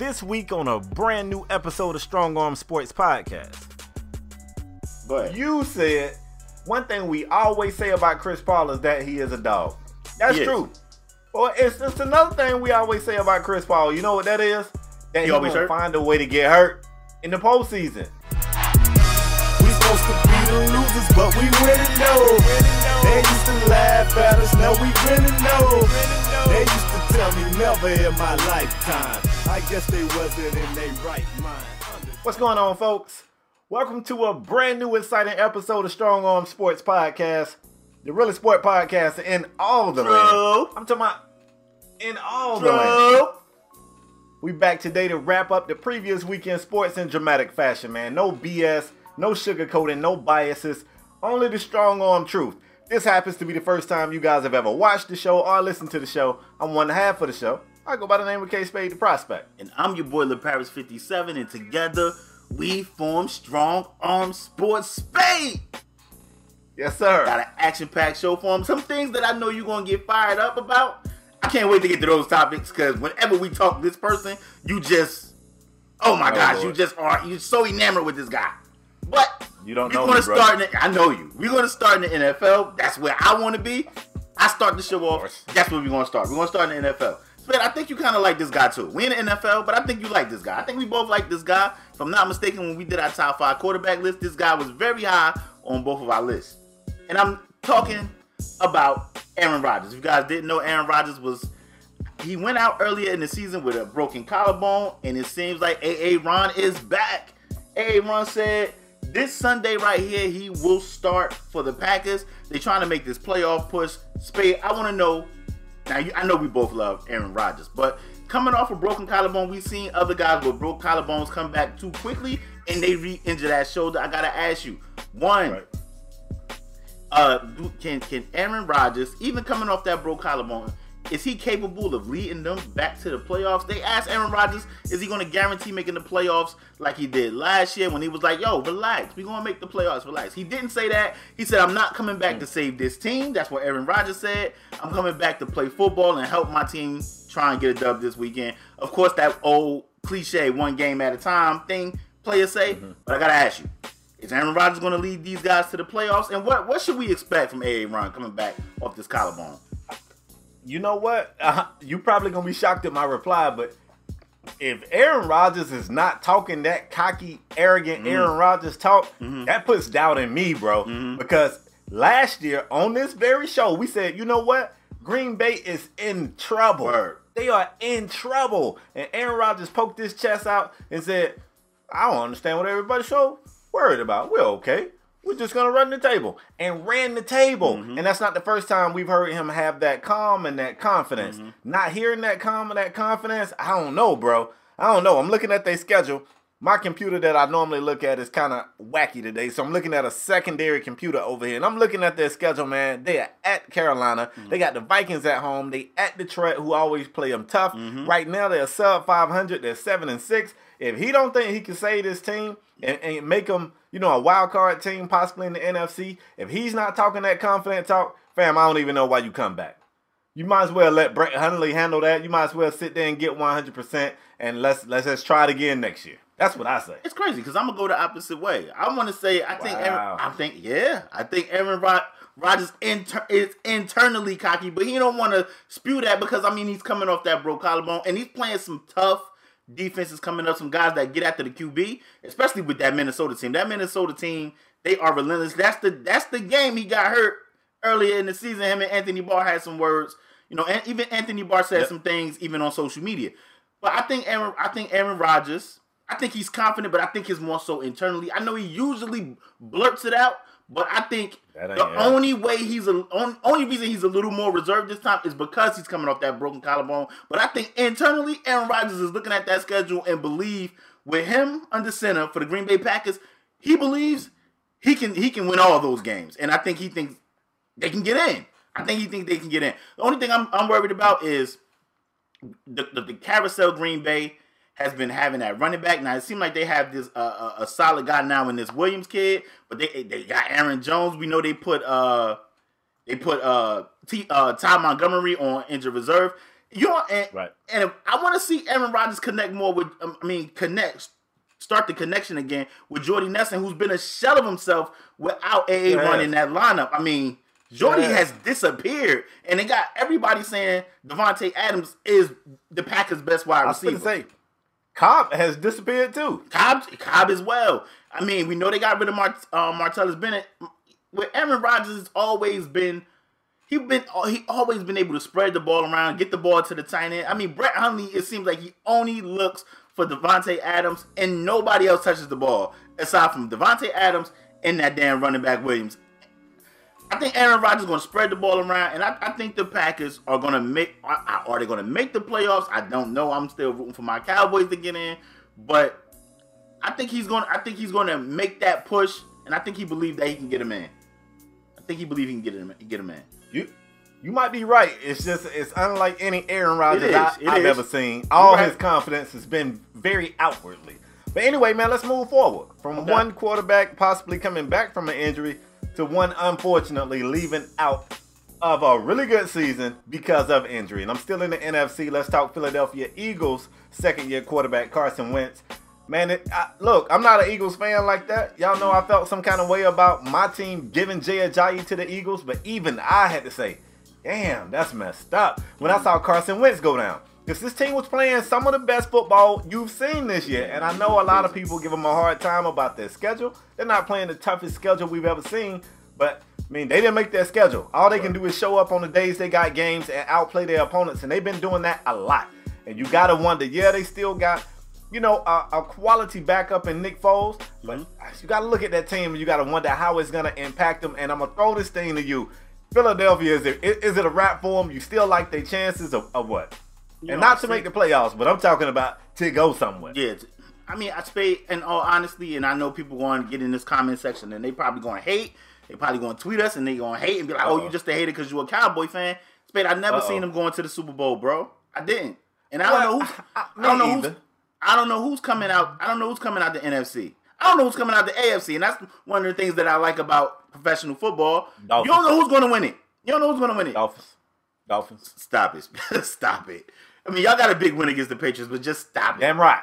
this week on a brand new episode of Strong Arm Sports Podcast. But You said one thing we always say about Chris Paul is that he is a dog. That's Yes. true. Well, it's, it's another thing we always say about Chris Paul. You know what that is? That He he, always find a way to get hurt in the postseason. We supposed to be the losers, but we winning though. They used to laugh at us, now we winning though. They used to tell me never in my lifetime. I guess they wasn't in their right mind. What's going on, folks? Welcome to a brand new exciting episode of Strong Arm Sports Podcast, the really sport podcast in all the land. I'm talking about in all the land. True. We back today to wrap up the previous weekend sports in dramatic fashion, man. No BS, no sugarcoating, no biases, only the strong arm truth. This happens to be the first time you guys have ever watched the show or listened to the show. I'm one half of the show. I go by the name of K Spade the Prospect. And I'm your boy LeParis57, and together we form Strong Arm Sports Spade. Yes, sir. Got an action-packed show for him. Some things that I know you're gonna get fired up about. I can't wait to get to those topics because whenever we talk this person, you just, oh my Oh, gosh, Lord. you just are you're so enamored with this guy. But You don't we're know gonna me, bro. start. In the, I know you. We're gonna start in the NFL. That's where I want to be. I start the show off. That's where we're gonna start. We're gonna start in the NFL. But I think you kind of like this guy too. We in the NFL, but I think you like this guy. I think we both like this guy. If I'm not mistaken, when we did our top five quarterback list, this guy was very high on both of our lists. And I'm talking about Aaron Rodgers. If you guys didn't know, Aaron Rodgers was he went out earlier in the season with a broken collarbone, and it seems like AA Ron is back. AA Ron said this Sunday right here he will start for the Packers. They're trying to make this playoff push. Spade, I want to know. Now you, I know we both love Aaron Rodgers, but coming off a broken collarbone, we've seen other guys with broke collarbones come back too quickly, and they re-injure that shoulder. I gotta ask you, one. Right. Uh, can can Aaron Rodgers, even coming off that broke collarbone, is he capable of leading them back to the playoffs? They asked Aaron Rodgers, is he going to guarantee making the playoffs like he did last year when he was like, "Yo, relax, we're going to make the playoffs, relax." He didn't say that. He said, "I'm not coming back to save this team." That's what Aaron Rodgers said. I'm coming back to play football and help my team try and get a dub this weekend. Of course, that old cliche one game at a time thing players say, mm-hmm. but I gotta ask you. Is Aaron Rodgers going to lead these guys to the playoffs? And what what should we expect from AA Ron coming back off this collarbone? You know what? Uh, you probably gonna be shocked at my reply, but if Aaron Rodgers is not talking that cocky, arrogant mm. Aaron Rodgers talk, mm-hmm. that puts doubt in me, bro. Mm-hmm. Because last year on this very show, we said, you know what? Green Bay is in trouble. Word. They are in trouble. And Aaron Rodgers poked his chest out and said, I don't understand what everybody's so worried about. We're okay. We're just gonna run the table and ran the table. Mm-hmm. And that's not the first time we've heard him have that calm and that confidence. Mm-hmm. Not hearing that calm and that confidence, I don't know, bro. I don't know. I'm looking at their schedule. My computer that I normally look at is kind of wacky today, so I'm looking at a secondary computer over here, and I'm looking at their schedule, man. They are at Carolina. Mm-hmm. They got the Vikings at home. They at Detroit, who always play them tough. Right now, they're sub 500. They're seven and six. If he don't think he can save this team and, and make them, you know, a wild card team, possibly in the NFC, if he's not talking that confident talk, fam, I don't even know why you come back. You might as well let Brett Hundley handle that. You might as well sit there and get 100%, and let's let's just try it again next year. That's what I say. It's crazy because I'm gonna go the opposite way. I want to say I think Aaron, I think yeah, I think Aaron Rod, Rodgers inter, is internally cocky, but he don't want to spew that because I mean he's coming off that broke collarbone and he's playing some tough defenses coming up, some guys that get after the QB, especially with that Minnesota team. That Minnesota team, they are relentless. That's the that's the game he got hurt earlier in the season. Him and Anthony Barr had some words, you know, and even Anthony Barr said Yep. some things even on social media. But I think Aaron, I think Aaron Rodgers, I think he's confident, but I think he's more so internally. I know he usually blurts it out, but I think the only way he's a on, only reason he's a little more reserved this time is because he's coming off that broken collarbone. But I think internally, Aaron Rodgers is looking at that schedule and believe with him under center for the Green Bay Packers, he believes he can he can win all those games, and I think he thinks they can get in. I think he thinks they can get in. The only thing I'm, I'm worried about is the, the, the carousel Green Bay has been having that running back. Now it seems like they have this uh, a, a solid guy now in this Williams kid, but they they got Aaron Jones. We know they put uh they put uh T uh Ty Montgomery on injured reserve. You know, and, Right. and I want to see Aaron Rodgers connect more with. um, I mean, connect, start the connection again with Jordy Nelson, who's been a shell of himself without AA Yeah. running that lineup. I mean, Jordy has disappeared, and they got everybody saying Davante Adams is the Packers' best wide I was receiver. say, Cobb has disappeared too. Cobb, Cobb as well. I mean, we know they got rid of Mart, uh, Martellus Bennett. With Aaron Rodgers has always been he been he always been able to spread the ball around, get the ball to the tight end. I mean, Brett Hundley, it seems like he only looks for Davante Adams, and nobody else touches the ball aside from Davante Adams and that damn running back Williams. I think Aaron Rodgers is going to spread the ball around, and I, I think the Packers are going to make. Are, are they going to make the playoffs? I don't know. I'm still rooting for my Cowboys to get in, but I think he's going. I think he's going to make that push, and I think he believes that he can get him in. I think he believes he can get him get him in. You you might be right. It's just it's unlike any Aaron Rodgers I, is. ever seen. All his confidence has been very outwardly. But anyway, man, let's move forward from Okay. one quarterback possibly coming back from an injury to one unfortunately leaving out of a really good season because of injury. And I'm still in the NFC. Let's talk Philadelphia Eagles second year quarterback Carson Wentz. Man, it, I, look, I'm not an Eagles fan like that. Y'all know I felt some kind of way about my team giving Jay Ajayi to the Eagles, but even I had to say, damn, that's messed up when I saw Carson Wentz go down. Because this team was playing some of the best football you've seen this year. And I know a lot of people give them a hard time about their schedule. They're not playing the toughest schedule we've ever seen. But, I mean, they didn't make their schedule. All they can do is show up on the days they got games and outplay their opponents. And they've been doing that a lot. And you got to wonder, yeah, they still got, you know, a, a quality backup in Nick Foles. But mm-hmm. you got to look at that team and you got to wonder how it's going to impact them. And I'm going to throw this thing to you. Philadelphia, is it, is it a wrap for them? You still like their chances of, of what? You and not to make the playoffs, but I'm talking about to go somewhere. Yeah, I mean, I spade in all honesty, and I know people going to get in this comment section, and they probably going to hate. They probably going to tweet us, and they going to hate and be like, "Oh, Uh-oh. you just a hater because you a Cowboy fan." Spade, I never Uh-oh. seen them going to the Super Bowl, bro. I didn't, and I don't know who's. I- I, don't know who's. either. I don't know who's coming out. I don't know who's coming out the NFC. I don't know who's coming out the AFC, and that's one of the things that I like about professional football. Dolphins. You don't know who's going to win it. You don't know who's going to win it. Dolphins. Dolphins. Stop it. Stop it. I mean, y'all got a big win against the Patriots, but just stop it. Damn right.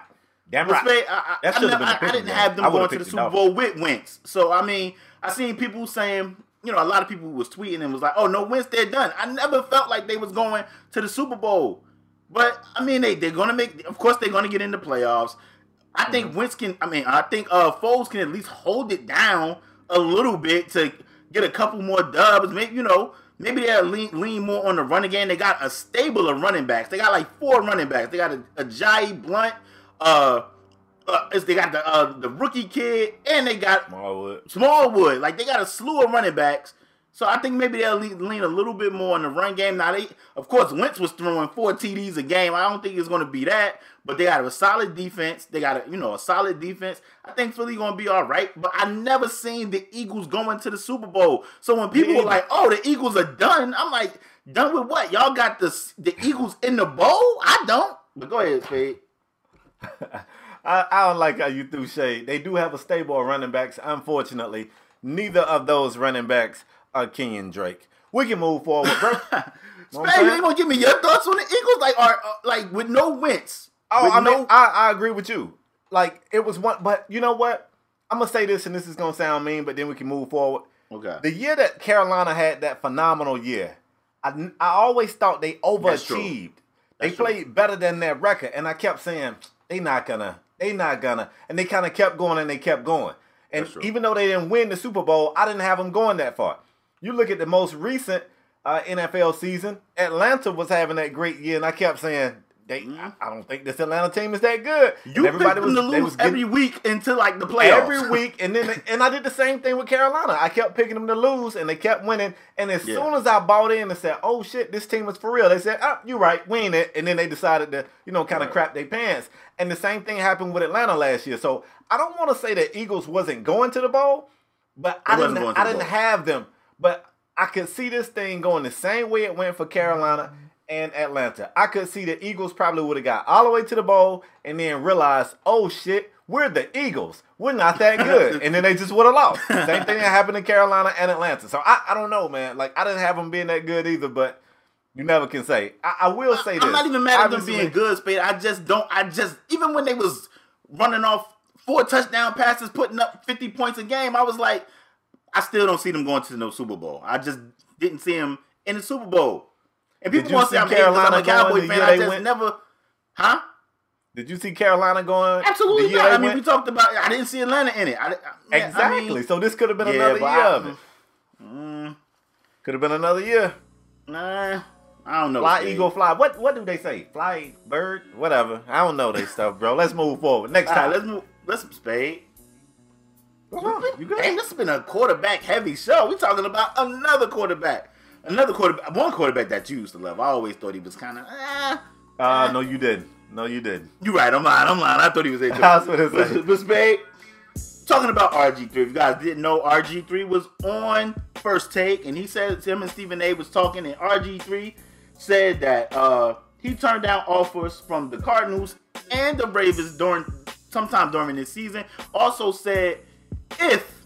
Damn right. Spade, I, I, That I, never- I- didn't man. have them going to the Super Bowl with Wentz. So I mean, I seen people saying, you know, a lot of people was tweeting and was like, "Oh no, Wentz, they're done." I never felt like they was going to the Super Bowl, but I mean, they they're gonna make. Of course, they're gonna get in the playoffs. I think Mm-hmm. Wentz can. I mean, I think uh Foles can at least hold it down a little bit to get a couple more dubs. Maybe you know. Maybe they'll lean, lean more on the running game. They got a stable of running backs. They got like four running backs. They got a, a Jai Blount, uh, uh, is they got the uh, the rookie kid, and they got Smallwood. Smallwood. Like they got a slew of running backs. So I think maybe they'll lean, lean a little bit more on the run game. Now they, of course, Wentz was throwing four TDs a game. I don't think it's going to be that, but they got a solid defense. They got a you know a solid defense. I think Philly going to be all right. But I never seen the Eagles going to the Super Bowl. So when people were like, "Oh, the Eagles are done," I'm like, "Done with what? Y'all got the the Eagles in the bowl? I don't." But go ahead, Spade. I, I don't like how you threw shade. They do have a stable of running backs. Unfortunately, neither of those running backs are Kenyan Drake. We can move forward, bro. Know what I'm Spade, you ain't gonna give me your thoughts on the Eagles? Like, are uh, like with no Wentz? Oh, I mean, no- I, I agree with you. Like it was one, but you know what? I'm gonna say this, and this is gonna sound mean, but then we can move forward. okay. The year that Carolina had that phenomenal year, I, I always thought they overachieved. They That's true. played better than their record, and I kept saying they not gonna, they not gonna, and they kind of kept going and they kept going. And even though they didn't win the Super Bowl, I didn't have them going that far. You look at the most recent uh, NFL season, Atlanta was having that great year, and I kept saying. They, I, I don't think this Atlanta team is that good. And Mm-hmm. You picked them to they lose getting- every week until like the playoffs. every week, and then and I did the same thing with Carolina. I kept picking them to lose, and they kept winning. And as Yeah. soon as I bought in and said, "Oh shit, this team is for real," they said, "Oh, you're right, we ain't it." And then they decided to, you know, kind of Right. crap their pants. And the same thing happened with Atlanta last year. So I don't want to say that Eagles wasn't going to the bowl, but I didn't. I didn't bowl. have them, but I could see this thing going the same way it went for Carolina and Atlanta. I could see the Eagles probably would have got all the way to the bowl and then realized, oh shit, we're the Eagles. We're not that good. and then they just would have lost. Same thing that happened in Carolina and Atlanta. So I, I don't know, man. Like I didn't have them being that good either, but You never can say. I, I will say this. I'm not even mad at them being good, Spade. I just don't. I just even when they was running off four touchdown passes, putting up 50 points a game, I was like, I still don't see them going to no Super Bowl. I just didn't see them in the Super Bowl. And people want to say see I'm hating 'cause I'm Carolina Cowboy the fan. I just went? never, huh? Did you see Carolina going? Absolutely not. I mean, we talked about. I didn't see Atlanta in it. I, I, I exactly. mean, so this could have been yeah, another year I- of it. mm, Could have been another year. nah, I don't know. Fly Spade. eagle, fly. What what do they say? Fly bird, whatever. I don't know they stuff, bro. Let's move forward. Next time. right, let's move. Let's Spade. What's wrong? You good? Damn, this has been a quarterback heavy show. We're talking about another quarterback. Another quarterback. One quarterback that you used to love. I always thought he was kind of. Eh. Uh, no, you didn't. No, you didn't. You right. I'm lying. I'm lying. I thought he was. I was gonna say. But, but Spade, talking about RG3. If you guys didn't know, RG3 was on First Take, and he said him and Stephen A. was talking, and RG3 said that uh, he turned down offers from the Cardinals and the Ravens during sometime during this season. Also said if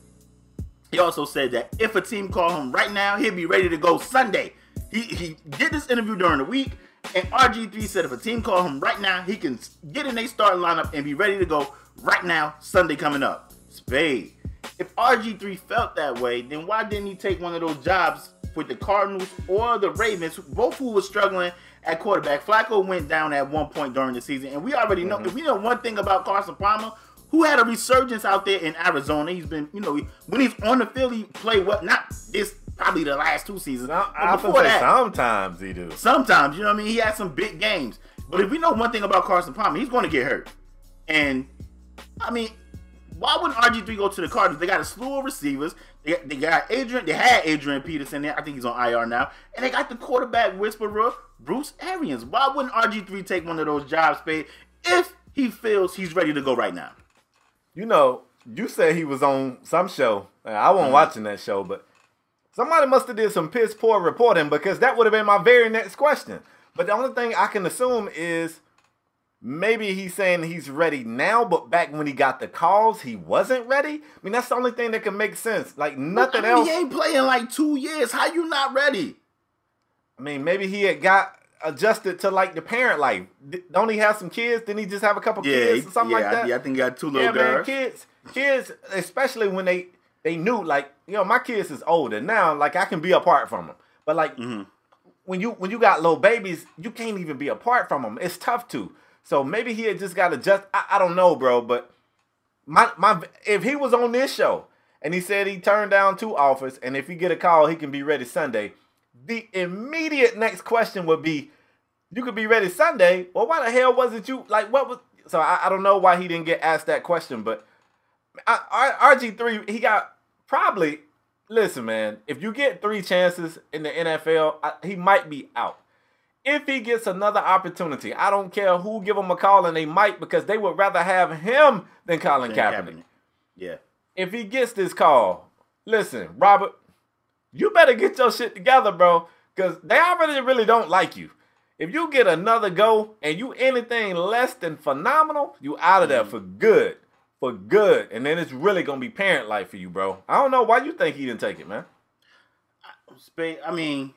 he also said that if a team called him right now, he'd be ready to go Sunday. He he did this interview during the week, and RG3 said if a team called him right now, he can get in a starting lineup and be ready to go right now, Sunday coming up. Spade. If RG3 felt that way, then why didn't he take one of those jobs with the Cardinals or the Ravens, both who were struggling at quarterback? Flacco went down at one point during the season, and we already know. If we know one thing about Carson Palmer, who had a resurgence out there in Arizona. He's been, you know, when he's on the field, he played what? Not this, probably the last two seasons. I before that, sometimes he do. sometimes, you know what I mean? He had some big games. But if we know one thing about Carson Palmer, he's going to get hurt. And, I mean, why wouldn't RG3 go to the Cardinals? They got a slew of receivers. They, they got Adrian, they had Adrian Peterson there. I think he's on IR now. And they got the quarterback whisperer, Bruce Arians. Why wouldn't RG3 take one of those jobs, Spade, if he feels he's ready to go right now? You know, you said he was on some show. I Mm-hmm. wasn't watching that show, but somebody must have did some piss poor reporting because that would have been my very next question. But the only thing I can assume is maybe he's saying he's ready now, but back when he got the calls, he wasn't ready. I mean, that's the only thing that can make sense. Like nothing I mean, else. He ain't playing like two years. How you not ready? I mean, maybe he had got adjusted to like the parent life. Don't he have some kids? Didn't he just have a couple Yeah, kids or something yeah, like I- that? yeah, I think he got two little yeah, man, girls. kids, kids, especially when they they knew like you know my kids is older now. Like I can be apart from them, but like Mm-hmm. when you when you got little babies, you can't even be apart from them. It's tough to. So maybe he had just got to just. I, I don't know, bro, but my my if he was on this show and he said he turned down two offers, and if he get a call, he can be ready Sunday. The immediate next question would be, you could be ready Sunday. Well, why the hell wasn't you like what was? So I, I don't know why he didn't get asked that question, but RG three he got probably. Listen, man, if you get three chances in the NFL, I, he might be out. If he gets another opportunity, I don't care who give him a call, and they might because they would rather have him than Colin Kaepernick. Yeah. If he gets this call, listen, Robert, you better get your shit together, bro, because they already really don't like you. If you get another go and you anything less than phenomenal, you out of there mm. for good. For good. And then it's really gonna be parent life for you, bro. I don't know why you think he didn't take it, man. Spade, I mean,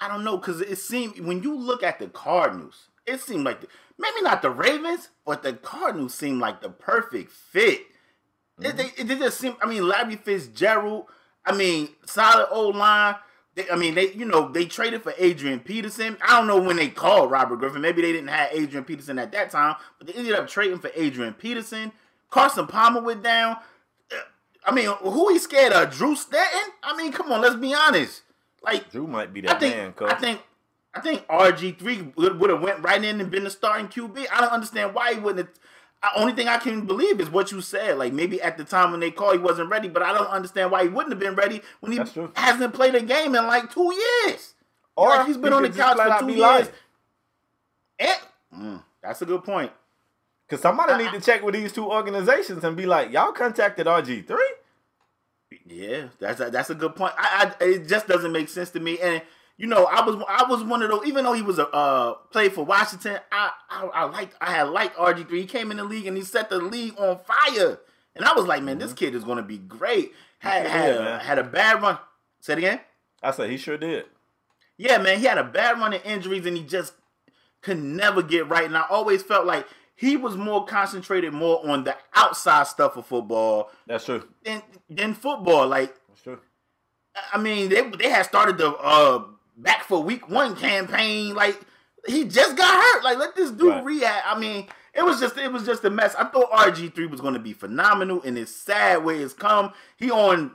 I don't know because it seemed when you look at the Cardinals, it seemed like the, maybe not the Ravens, but the Cardinals seemed like the perfect fit. It, mm-hmm. they, it just seemed. I mean, Larry Fitzgerald. I mean, solid old line. They, I mean, they you know they traded for Adrian Peterson. I don't know when they called Robert Griffin. Maybe they didn't have Adrian Peterson at that time, but they ended up trading for Adrian Peterson. Carson Palmer went down. I mean, who he scared of? Drew Stanton? I mean, come on, let's be honest. Like, Drew might be I that think, man, cuz. I think, I think RG three would, have went right in and been the starting QB. I don't understand why he wouldn't. Have, only thing I can believe is what you said. Like maybe at the time when they called, he wasn't ready, but I don't understand why he wouldn't have been ready when he hasn't played a game in like two years. Or like he's been he on the couch for two years. lying. And, mm, that's a good point. Cause somebody need to check with these two organizations and be like, y'all contacted RG three. Yeah, that's a, that's a good point. I, I it just doesn't make sense to me. And you know, I was I was one of those. Even though he was a uh, played for Washington, I I, I liked I had liked RG three. He came in the league and he set the league on fire. And I was like, man, this kid is going to be great. Had had, had a bad run. Say it again. I said he sure did. yeah, man, he had a bad run of injuries and he just could never get right. And I always felt like he was more concentrated more on the outside stuff of football That's true. than than football. Like That's true. I mean, they they had started the uh back for week one campaign. Like he just got hurt. Like let this dude Right. rehab. I mean, it was just it was just a mess. I thought RG three was going to be phenomenal, and it's sad where it's come. He on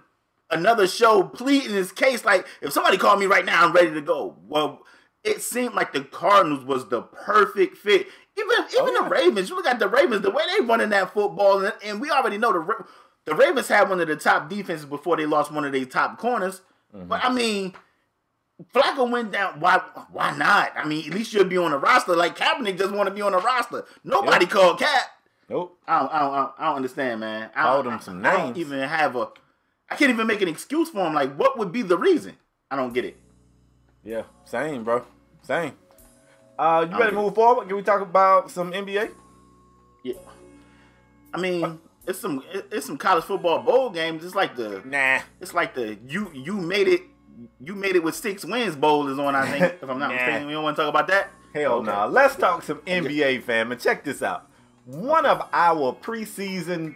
another show pleading his case. Like if somebody called me right now, I'm ready to go. Well, it seemed like the Cardinals was the perfect fit. Even even yeah. the oh. Ravens. You look at the Ravens, the way they running that football, and, and we already know the the Ravens had one of the top defenses before they lost one of their top corners. Mm-hmm. But I mean, Flacco went down. Why? Why not? I mean, at least you'll be on the roster. Like Kaepernick just want to be on the roster. Nobody Yeah. called Cap. Nope. I don't, I don't, I don't, understand, man. I Called him some I don't names. even have a. I can't even make an excuse for him. Like, what would be the reason? I don't get it. Yeah. Same, bro. Same. Uh, you ready to move forward? Can we talk about some NBA? Yeah. I mean, it's some it's some college football bowl games. It's like the Nah. it's like the you you made it you made it with six wins bowl is on. I think if I'm not Nah. mistaken. We don't want to talk about that. Hell Okay. no. Let's talk some NBA, fam. And check this out. One of our preseason,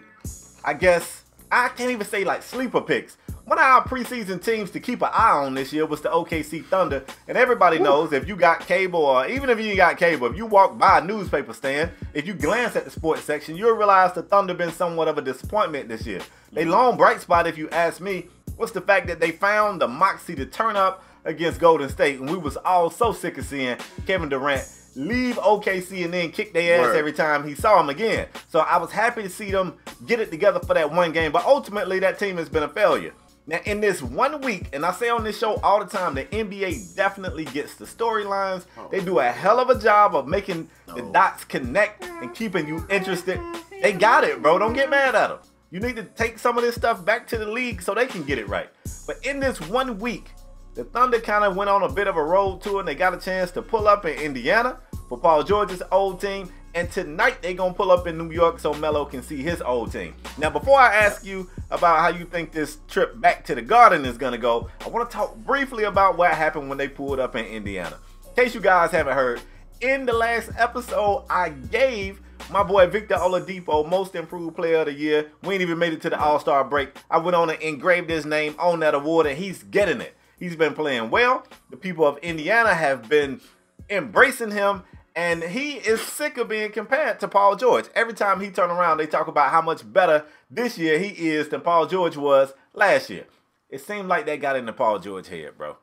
I guess, I can't even say like sleeper picks. One of our preseason teams to keep an eye on this year was the OKC Thunder. And everybody knows if you got cable, or even if you got cable, if you walk by a newspaper stand, if you glance at the sports section, you'll realize the Thunder been somewhat of a disappointment this year. They mm-hmm. long bright spot, if you ask me, was the fact that they found the moxie to turn up against Golden State, and we was all so sick of seeing Kevin Durant leave OKC and then kick their ass Word. every time he saw him again. So I was happy to see them get it together for that one game, but ultimately that team has been a failure. Now in this one week, and I say on this show all the time, the NBA definitely gets the storylines. Oh. They do a hell of a job of making the dots connect and keeping you interested. They got it, bro. Don't get mad at them. You need to take some of this stuff back to the league so they can get it right. But in this one week, the Thunder kind of went on a bit of a road tour and they got a chance to pull up in Indiana for Paul George's old team. And tonight they're gonna pull up in New York so Melo can see his old team. Now, before I ask you about how you think this trip back to the Garden is gonna go, I want to talk briefly about what happened when they pulled up in Indiana. In case you guys haven't heard, in the last episode, I gave my boy Victor Oladipo Most Improved Player of the Year. We ain't even made it to the All Star break. I went on and engraved his name on that award, and he's getting it. He's been playing well. The people of Indiana have been embracing him, and he is sick of being compared to Paul George. Every time he turn around, they talk about how much better this year he is than Paul George was last year. It seemed like that got into Paul George head, bro.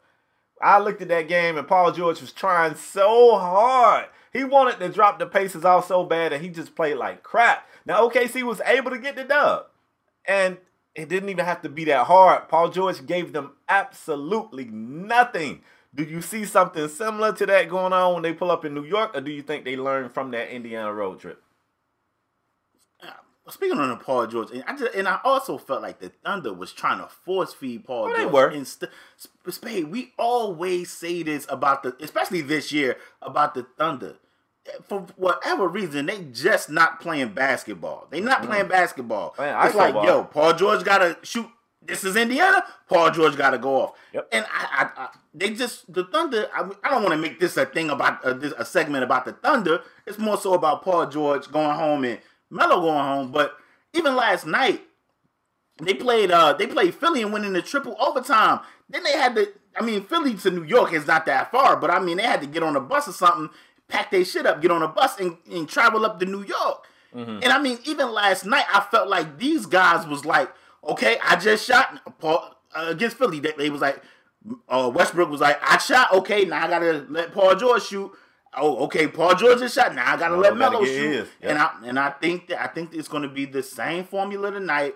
I looked at that game and Paul George was trying so hard. He wanted to drop the paces off so bad and he just played like crap. Now OKC was able to get the dub. And it didn't even have to be that hard. Paul George gave them absolutely nothing. Do you see something similar to that going on when they pull up in New York, or do you think they learned from that Indiana road trip? Uh, speaking on Paul George, and I just, and I also felt like the Thunder was trying to force feed Paul Well, they George. were. Inst- Sp- Spade, we always say this about the, especially this year about the Thunder. For whatever reason, they just not playing basketball. They not playing basketball. Man, it's like, ball. yo, Paul George gotta shoot. This is Indiana. Paul George gotta go off. Yep. And I, I, I, they just the Thunder. I, I don't want to make this a thing about uh, this, a segment about the Thunder. It's more so about Paul George going home and Melo going home. But even last night, they played uh they played Philly and winning the triple overtime. Then they had to I mean Philly to New York is not that far, but I mean they had to get on a bus or something, pack their shit up, get on a bus and, and travel up to New York. And I mean even last night I felt like these guys was like, okay, I just shot Paul uh, against Philly. They, they was like uh, Westbrook was like, I shot, okay, now I gotta let Paul George shoot. Oh, okay, Paul George is shot. Now I gotta let Melo Melo gotta get shoot. Yep. And I and I think that I think it's gonna be the same formula tonight.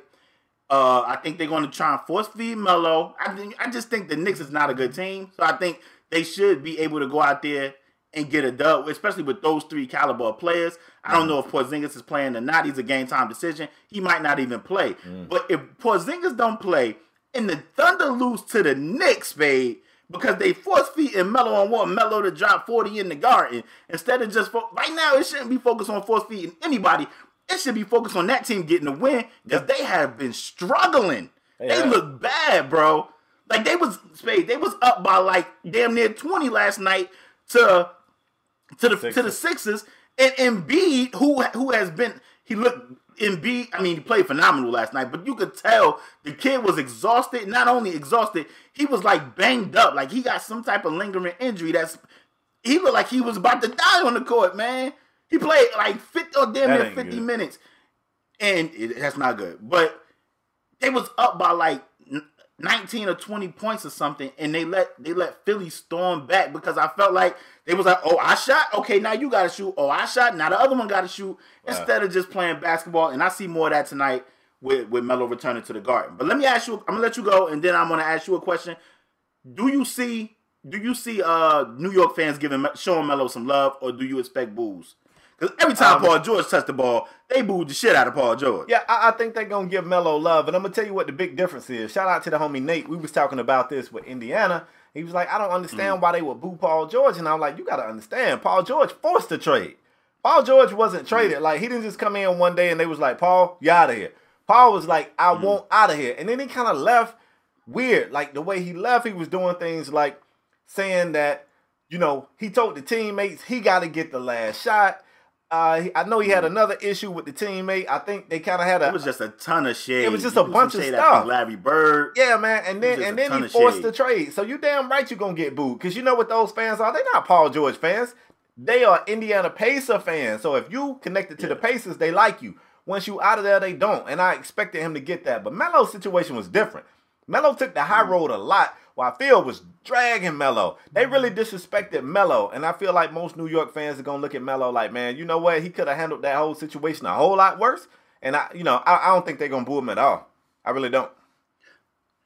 Uh, I think they're going to try and force feed Melo. I think I just think the Knicks is not a good team, so I think they should be able to go out there and get a dub, especially with those three caliber players. I don't mm. know if Porzingis is playing or not. He's a game time decision. He might not even play. Mm. But if Porzingis don't play and the Thunder lose to the Knicks, Spade, because they force feed and Melo and want Melo to drop 40 in the garden instead of just fo- right now it shouldn't be focused on force feeding anybody. It should be focused on that team getting the win because they have been struggling. They They look bad, bro. Like they was spade, they was up by like damn near twenty last night to to the to the Sixers. And Embiid, who who has been he looked Embiid, I mean, he played phenomenal last night, but you could tell the kid was exhausted. Not only exhausted, he was like banged up, like he got some type of lingering injury. That's he looked like he was about to die on the court, man. He played like 50 or damn That near 50 good. minutes, and it, that's not good. But they was up by like 19 or 20 points or something, and they let they let Philly storm back because I felt like they was like, oh, I shot, okay, now you gotta shoot. Oh, I shot, now the other one gotta shoot. Instead of just playing basketball, and I see more of that tonight with with Melo returning to the Garden. But let me ask you, I'm gonna let you go, and then I'm gonna ask you a question. Do you see do you see uh New York fans giving showing Melo some love, or do you expect boos? Because every time Um, Paul George touched the ball, they booed the shit out of Paul George. Yeah, I, I think they're gonna give Melo love, and I'm gonna tell you what the big difference is. Shout out to the homie Nate. We was talking about this with Indiana. He was like, I don't understand mm. why they would boo Paul George, and I'm like, you gotta understand. Paul George forced the trade. Paul George wasn't mm. traded. Like he didn't just come in one day and they was like, Paul, you out of here. Paul was like, I mm. want out of here, and then he kind of left weird. Like the way he left, he was doing things like saying that, you know, he told the teammates he got to get the last shot. Uh, I know he had another issue with the teammate. I think they kind of had a It was just a ton of shade. It was just You a bunch of stuff. Larry Bird. yeah, man. And then and then he forced shade. the trade. So you damn right you're gonna get booed because you know what those fans are. They're not Paul George fans. They are Indiana Pacer fans. So if you connected to the Pacers, they like you. Once you out of there, they don't. And I expected him to get that. But Melo's situation was different. Melo took the Mm. high road a lot while Phil was dragging Melo. They Mm. really disrespected Melo. And I feel like most New York fans are gonna look at Melo like, man, you know what? He could have handled that whole situation a whole lot worse. And I, you know, I, I don't think they're gonna boo him at all. I really don't.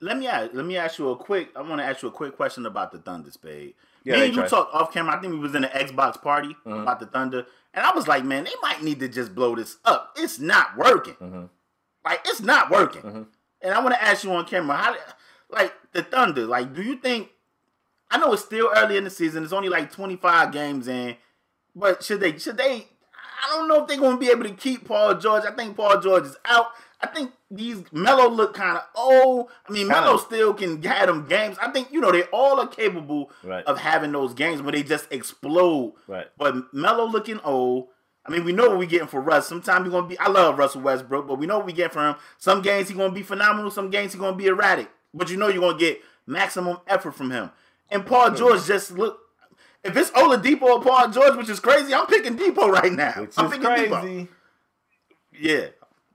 Let me ask, let me ask you a quick. I want to ask you a quick question about the Thunder Spade. Yeah, me and you talked off camera. I think we was in an Xbox party Mm-hmm. about the Thunder, and I was like, man, they might need to just blow this up. It's not working. Mm-hmm. Like it's not working. And I want to ask you on camera, how, like the Thunder, like, do you think? I know it's still early in the season. It's only like twenty five games in, but should they? Should they? I don't know if they're going to be able to keep Paul George. I think Paul George is out. I think these Melo look kind of old. I mean. Melo still can have them games. I think you know they all are capable Right. of having those games where they just explode. Right. But Melo looking old. I mean, we know what we're getting for Russ. Sometimes he's gonna be. I love Russell Westbrook, but we know what we get from him. Some games he's gonna be phenomenal. Some games he's gonna be erratic. But you know you're gonna get maximum effort from him. And Paul George just look. If it's Oladipo or Paul George, which is crazy, I'm picking Dipo right now. Which I'm picking Dipo. Yeah,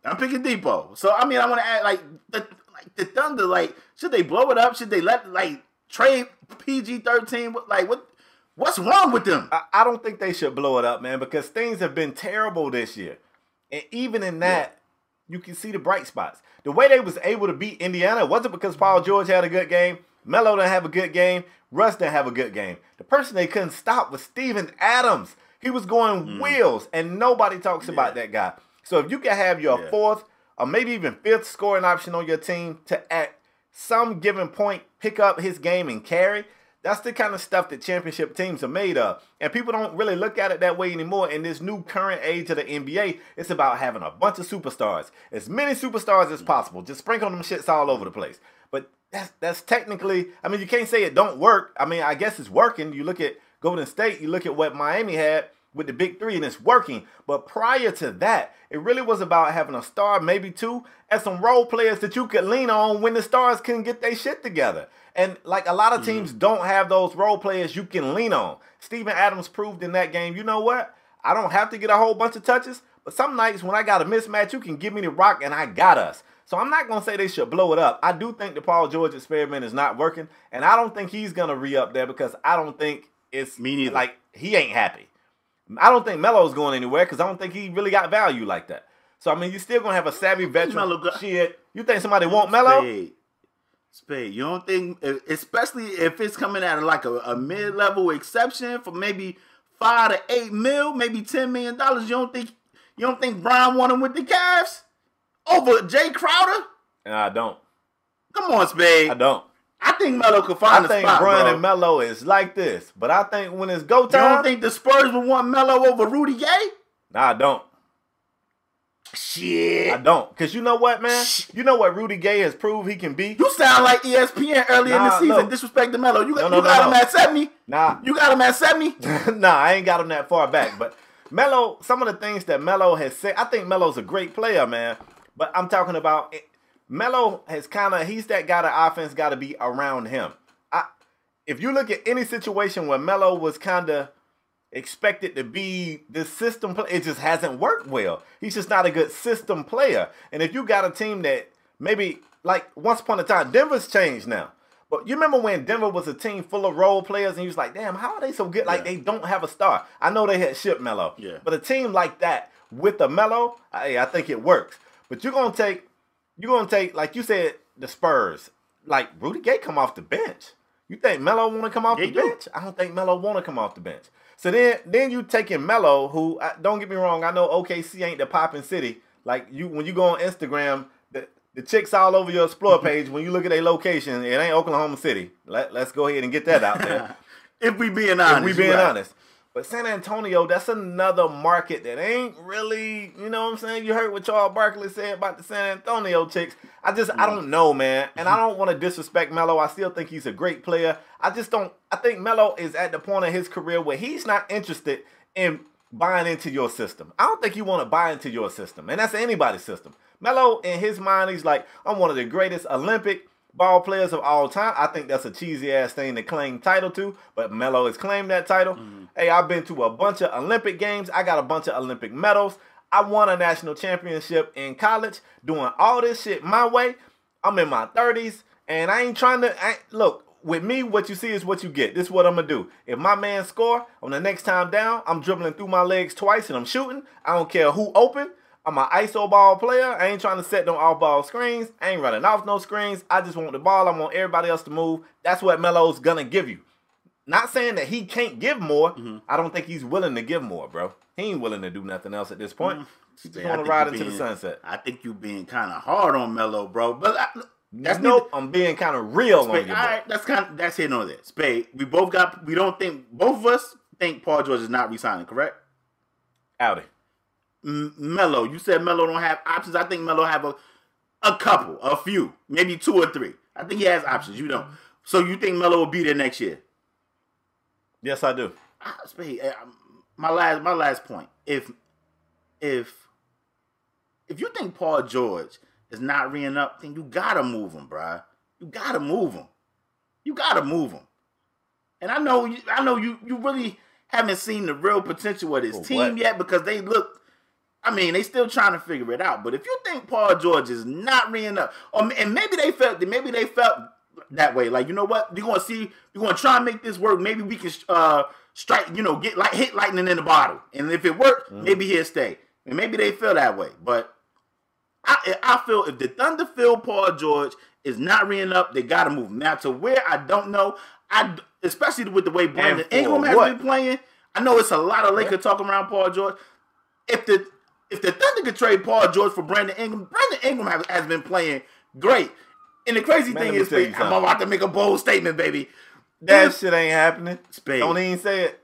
I'm picking Dipo. So I mean, I want to add like the like the Thunder. Like, should they blow it up? Should they let like trade PG thirteen? Like, what what's wrong with them? I, I don't think they should blow it up, man, because things have been terrible this year. And even in that, you can see the bright spots. The way they was able to beat Indiana wasn't because Paul George had a good game, Melo didn't have a good game, Russ didn't have a good game. The person they couldn't stop was Steven Adams. He was going mm. wheels, and nobody talks about that guy. So if you can have your Yeah. fourth or maybe even fifth scoring option on your team to at some given point pick up his game and carry, that's the kind of stuff that championship teams are made of. And people don't really look at it that way anymore. In this new current age of the NBA, it's about having a bunch of superstars. As many superstars as possible. Just sprinkle them shits all over the place. But that's that's technically I mean you can't say it don't work. I mean, I guess it's working. You look at Golden State, you look at what Miami had with the big three, and it's working. But prior to that, it really was about having a star, maybe two, and some role players that you could lean on when the stars couldn't get their shit together. And like a lot of teams mm-hmm. don't have those role players you can lean on. Steven Adams proved in that game, you know what? I don't have to get a whole bunch of touches, but some nights when I got a mismatch, you can give me the rock and I got us. So I'm not gonna say they should blow it up. I do think the Paul George experiment is not working, and I don't think he's gonna re up there because I don't think it's Me neither. like he ain't happy. I don't think Melo's going anywhere because I don't think he really got value like that. So I mean, you're still gonna have a savvy veteran. Melo go- Shit, you think somebody want Melo? Spade. Spade. You don't think, especially if it's coming at like a, a mid level exception for maybe five to eight mil, maybe ten million dollars. You don't think you don't think Brian want him with the Cavs over Jae Crowder? And I don't. Come on, Spade. I don't. I think Melo could I find a think spot, Brian bro. and Melo is like this, but I think when it's go time, you don't think the Spurs would want Melo over Rudy Gay? nah, I don't. Shit. I don't. Cause you know what, man? You know what Rudy Gay has proved he can be? You sound like ESPN early in the season. look. Disrespect the Melo. You got, No, no, you no, got no. him at 70? Nah. You got him at 70? nah, I ain't got him that far back. But Melo, some of the things that Melo has said, I think Melo's a great player, man. But I'm talking about Melo has kind of he's that guy. The offense got to be around him. I, if you look at any situation where Melo was kind of expected to be this system player, it just hasn't worked well. He's just not a good system player. And if you got a team that maybe like once upon a time, Denver's changed now. But you remember when Denver was a team full of role players, and you was like, "Damn, how are they so good? Like Yeah. they don't have a star." I know they had Ship Melo, Yeah. but a team like that with a Melo, I, I think it works. But you're gonna take, you're gonna take, like you said, the Spurs. Like Rudy Gay come off the bench. You think Melo want to come off They the do. bench? I don't think Melo want to come off the bench. So then, then you taking Melo, who don't get me wrong, I know OKC ain't the popping city. Like you, when you go on Instagram, the the chicks all over your explore page. when you look at a location, it ain't Oklahoma City. Let Let's go ahead and get that out there. If we being honest. if we being right. honest. But San Antonio, that's another market that ain't really, you know what I'm saying? You heard what Charles Barkley said about the San Antonio chicks. I just, I don't know, man. And I don't want to disrespect Melo. I still think he's a great player. I just don't, I think Melo is at the point of his career where he's not interested in buying into your system. I don't think you want to buy into your system. And that's anybody's system. Melo, in his mind, he's like, I'm one of the greatest Olympic ball players of all time. I think that's a cheesy ass thing to claim title to, but Melo has claimed that title. Mm-hmm. Hey, I've been to a bunch of Olympic games. I got a bunch of Olympic medals. I won a national championship in college doing all this shit my way. I'm in my 30s and I ain't trying to I, look. With me, what you see is what you get. This is what I'm gonna do. If my man score on the next time down, I'm dribbling through my legs twice and I'm shooting. I don't care who open. I'm an ISO ball player. I ain't trying to set no off ball screens. I ain't running off no screens. I just want the ball. I want everybody else to move. That's what Melo's gonna give you. Not saying that he can't give more. Mm-hmm. I don't think he's willing to give more, bro. He ain't willing to do nothing else at this point. He just Mm-hmm. I want to ride into the sunset. I think you're being kind of hard on Melo, bro. But I, that's nope, I'm being kind of real on Spade, you. all right, that's kind of that's hitting on that. Spade, we both got. We don't think both of us think Paul George is not resigning. Correct? Outie. Melo, you said Melo don't have options. I think Melo have a a couple, a few, maybe two or three. I think he has options. You don't. So you think Melo will be there next year? Yes, I do. Eh, um, my last my last point. If if if you think Paul George is not reing up, then you gotta move him, bruh. You gotta move him. You gotta move him. And I know you I know you you really haven't seen the real potential of this For team what? yet because they look I mean, they still trying to figure it out. But if you think Paul George is not reing up, or and maybe they felt maybe they felt that way. Like you know what, we're gonna see, we're gonna try and make this work. Maybe we can uh strike, you know, get like hit lightning in the bottle. And if it works, maybe he'll stay. And maybe they feel that way. But I I feel if the Thunder feel Paul George is not reing up, they gotta move him. Now to where I don't know, I especially with the way Brandon Ingram has what? been playing. I know it's a lot of Lakers talking around Paul George. If the if the Thunder could trade Paul George for Brandon Ingram, Brandon Ingram has, has been playing great. And the crazy Man, thing is, tell I'm about to make a bold statement, baby. That If- shit ain't happening. Spade. Don't even say it.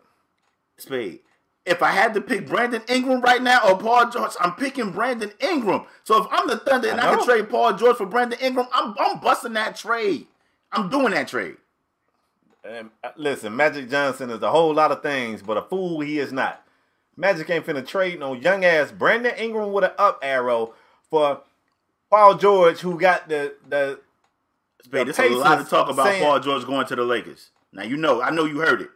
Spade. If I had to pick Brandon Ingram right now or Paul George, I'm picking Brandon Ingram. So if I'm the Thunder and I I, can trade Paul George for Brandon Ingram, I'm I'm busting that trade. I'm doing that trade. And, uh, listen, Magic Johnson is a whole lot of things, but a fool he is not. Magic ain't finna trade no young ass Brandon Ingram with an up arrow for Paul George, who got the the Spade, The there's a lot of talk about saying- Paul George going to the Lakers. Now you know, I know you heard it.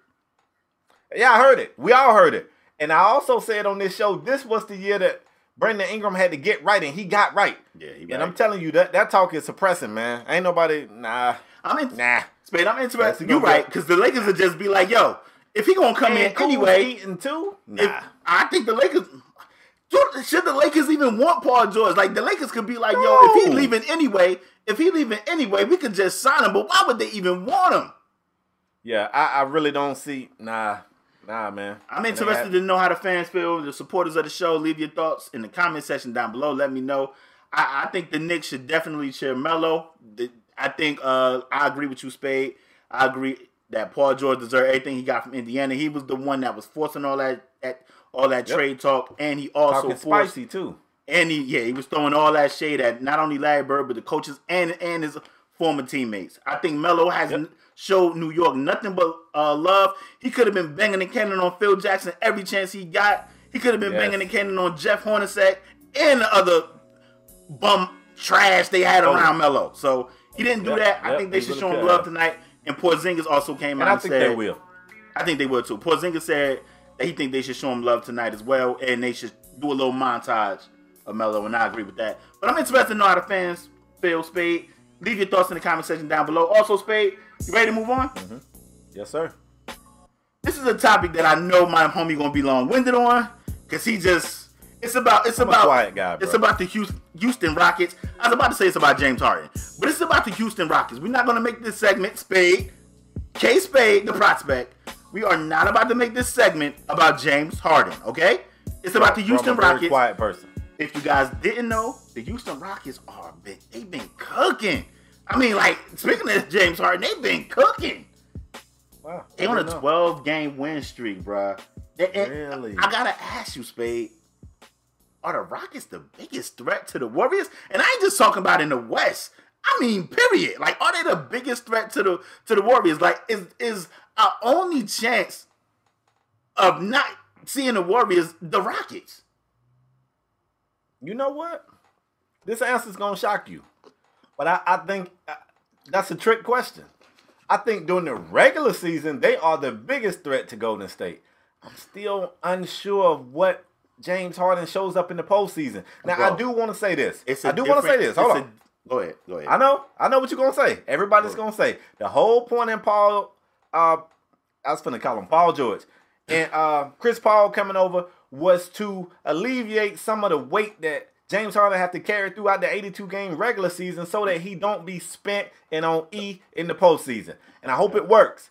Yeah, I heard it. We all heard it. And I also said on this show, this was the year that Brandon Ingram had to get right, and he got right. Yeah, he And right. I'm telling you that that talk is suppressing, man. Ain't nobody, nah, I'm in, nah. Spade, I'm interested. You right, because the Lakers would just be like, yo, if he gonna come in anyway, eating too, if, nah. I think the Lakers. Should the Lakers even want Paul George? Like the Lakers could be like, yo, if he leaving anyway, if he leaving anyway, we could just sign him. But why would they even want him? Yeah, I, I really don't see, nah, nah, man. I'm interested to know how the fans feel. The supporters of the show, leave your thoughts in the comment section down below. Let me know. I, I think the Knicks should definitely cheer Melo. The- I think uh, I agree with you, Spade. I agree that Paul George deserved everything he got from Indiana. He was the one that was forcing all that, that all that Yep. trade talk, and he also Talking forced spicy too. And he, yeah, he was throwing all that shade at not only Larry Bird but the coaches and and his former teammates. I think Melo has Yep. showed New York nothing but uh, love. He could have been banging the cannon on Phil Jackson every chance he got. He could have been Yes. banging the cannon on Jeff Hornacek and the other bum trash they had Oh. around Melo. So he didn't do Yep, that. I think they he should show him love tonight. And Porzingis also came And out I and think said, they will. I think they will too. Porzingis said he think they should show him love tonight as well, and they should do a little montage of Melo, and I agree with that. But I'm interested to know how the fans feel, Spade. Leave your thoughts in the comment section down below. Also, Spade, you ready to move on? Mm-hmm. Yes, sir. This is a topic that I know my homie gonna be long-winded on, cause he just it's about it's I'm about quiet guy, bro. it's about the Houston, Houston Rockets. I was about to say it's about James Harden, but it's about the Houston Rockets. We're not gonna make this segment Spade, K Spade, the prospect. We are not about to make this segment about James Harden. Okay, it's about the Houston Rockets. Quiet person. If you guys didn't know, the Houston Rockets are been they've been cooking. I mean, like speaking of James Harden, they've been cooking. Wow. They on a know. 12 game win streak, bruh. And Really? I gotta ask you, Spade. Are the Rockets the biggest threat to the Warriors? And I ain't just talking about in the West. I mean, period. Like, are they the biggest threat to the to the Warriors? Like, is is our only chance of not seeing the Warriors the Rockets? You know what? This answer's gonna shock you, but I, I think uh, that's a trick question. I think during the regular season they are the biggest threat to Golden State. I'm still unsure of what James Harden shows up in the postseason. Now I do want to say this. It's I a do want to say this. Hold on. a- go ahead. Go ahead. I know. I know what you're gonna say. Everybody's Go gonna say the whole point in Paul. Uh, I was gonna call him Paul George, and uh, Chris Paul coming over was to alleviate some of the weight that James Harden have to carry throughout the 82 game regular season, so that he don't be spent and on E in the postseason. And I hope it works,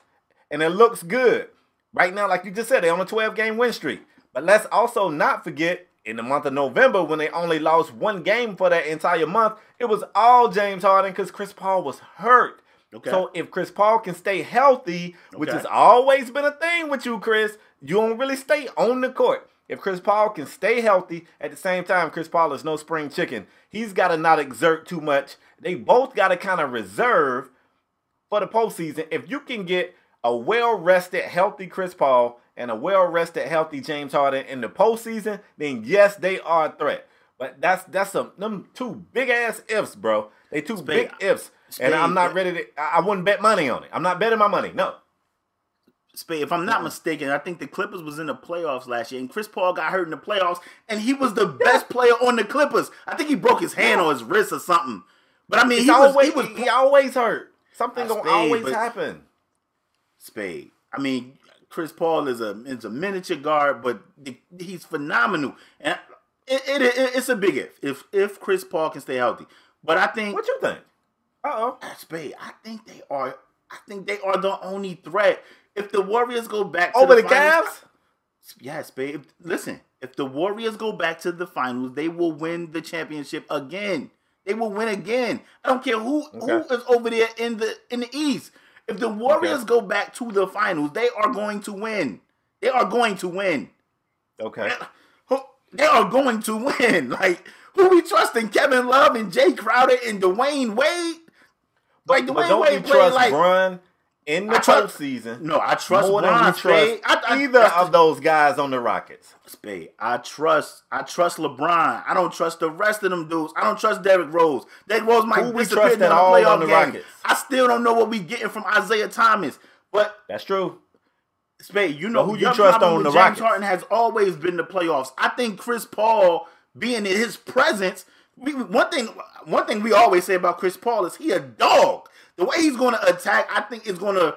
and it looks good right now. Like you just said, they're on a 12 game win streak. But let's also not forget in the month of November when they only lost one game for that entire month, it was all James Harden because Chris Paul was hurt. Okay. So if Chris Paul can stay healthy, which Okay. has always been a thing with you, Chris, you don't really stay on the court. If Chris Paul can stay healthy, at the same time, Chris Paul is no spring chicken. He's got to not exert too much. They both got to kind of reserve for the postseason. If you can get a well rested, healthy Chris Paul and a well rested, healthy James Harden in the postseason, then yes, they are a threat. But that's that's a them two big ass ifs, bro. They two big ifs, and I'm not ready to. I wouldn't bet money on it. I'm not betting my money. No. Spade, if I'm not mistaken, I think the Clippers was in the playoffs last year, and Chris Paul got hurt in the playoffs, and he was the best player on the Clippers. I think he broke his hand or his wrist or something. But I mean, he was, always he was he always hurt. Something gonna Spade, always happen. Spade. I mean, Chris Paul is a is a miniature guard, but he's phenomenal, and it, it, it- it's a big if if if Chris Paul can stay healthy. But I think What you think? Oh. Spade, I think they are. I think they are the only threat. If the Warriors go back to oh, Over the finals- Cavs? Yes, babe. Listen, if the Warriors go back to the finals, they will win the championship again. They will win again. I don't care who who Okay. is over there in the in the East. If the Warriors Okay. go back to the finals, they are going to win. They are going to win. Okay. They are going to win. Like who we trusting? Kevin Love and Jae Crowder and Dwyane Wade. Like But don't you Wade played trust like in the trust- postseason? no. I trust more than Bron trust Spade. I, I, either the- of those guys on the Rockets. Spade. I trust. I trust LeBron. I don't trust the rest of them dudes. I don't trust Derrick Rose. Derrick Rose might Who disappear trust during at playoff on the game. Rockets? I still don't know what we getting from Isaiah Thomas. But That's true. Spade, you know who you trust on the James Rockets? Harden has always been the playoffs. I think Chris Paul being in his presence. We, one thing, one thing we always say about Chris Paul is he a dog. The way he's going to attack, I think, is going to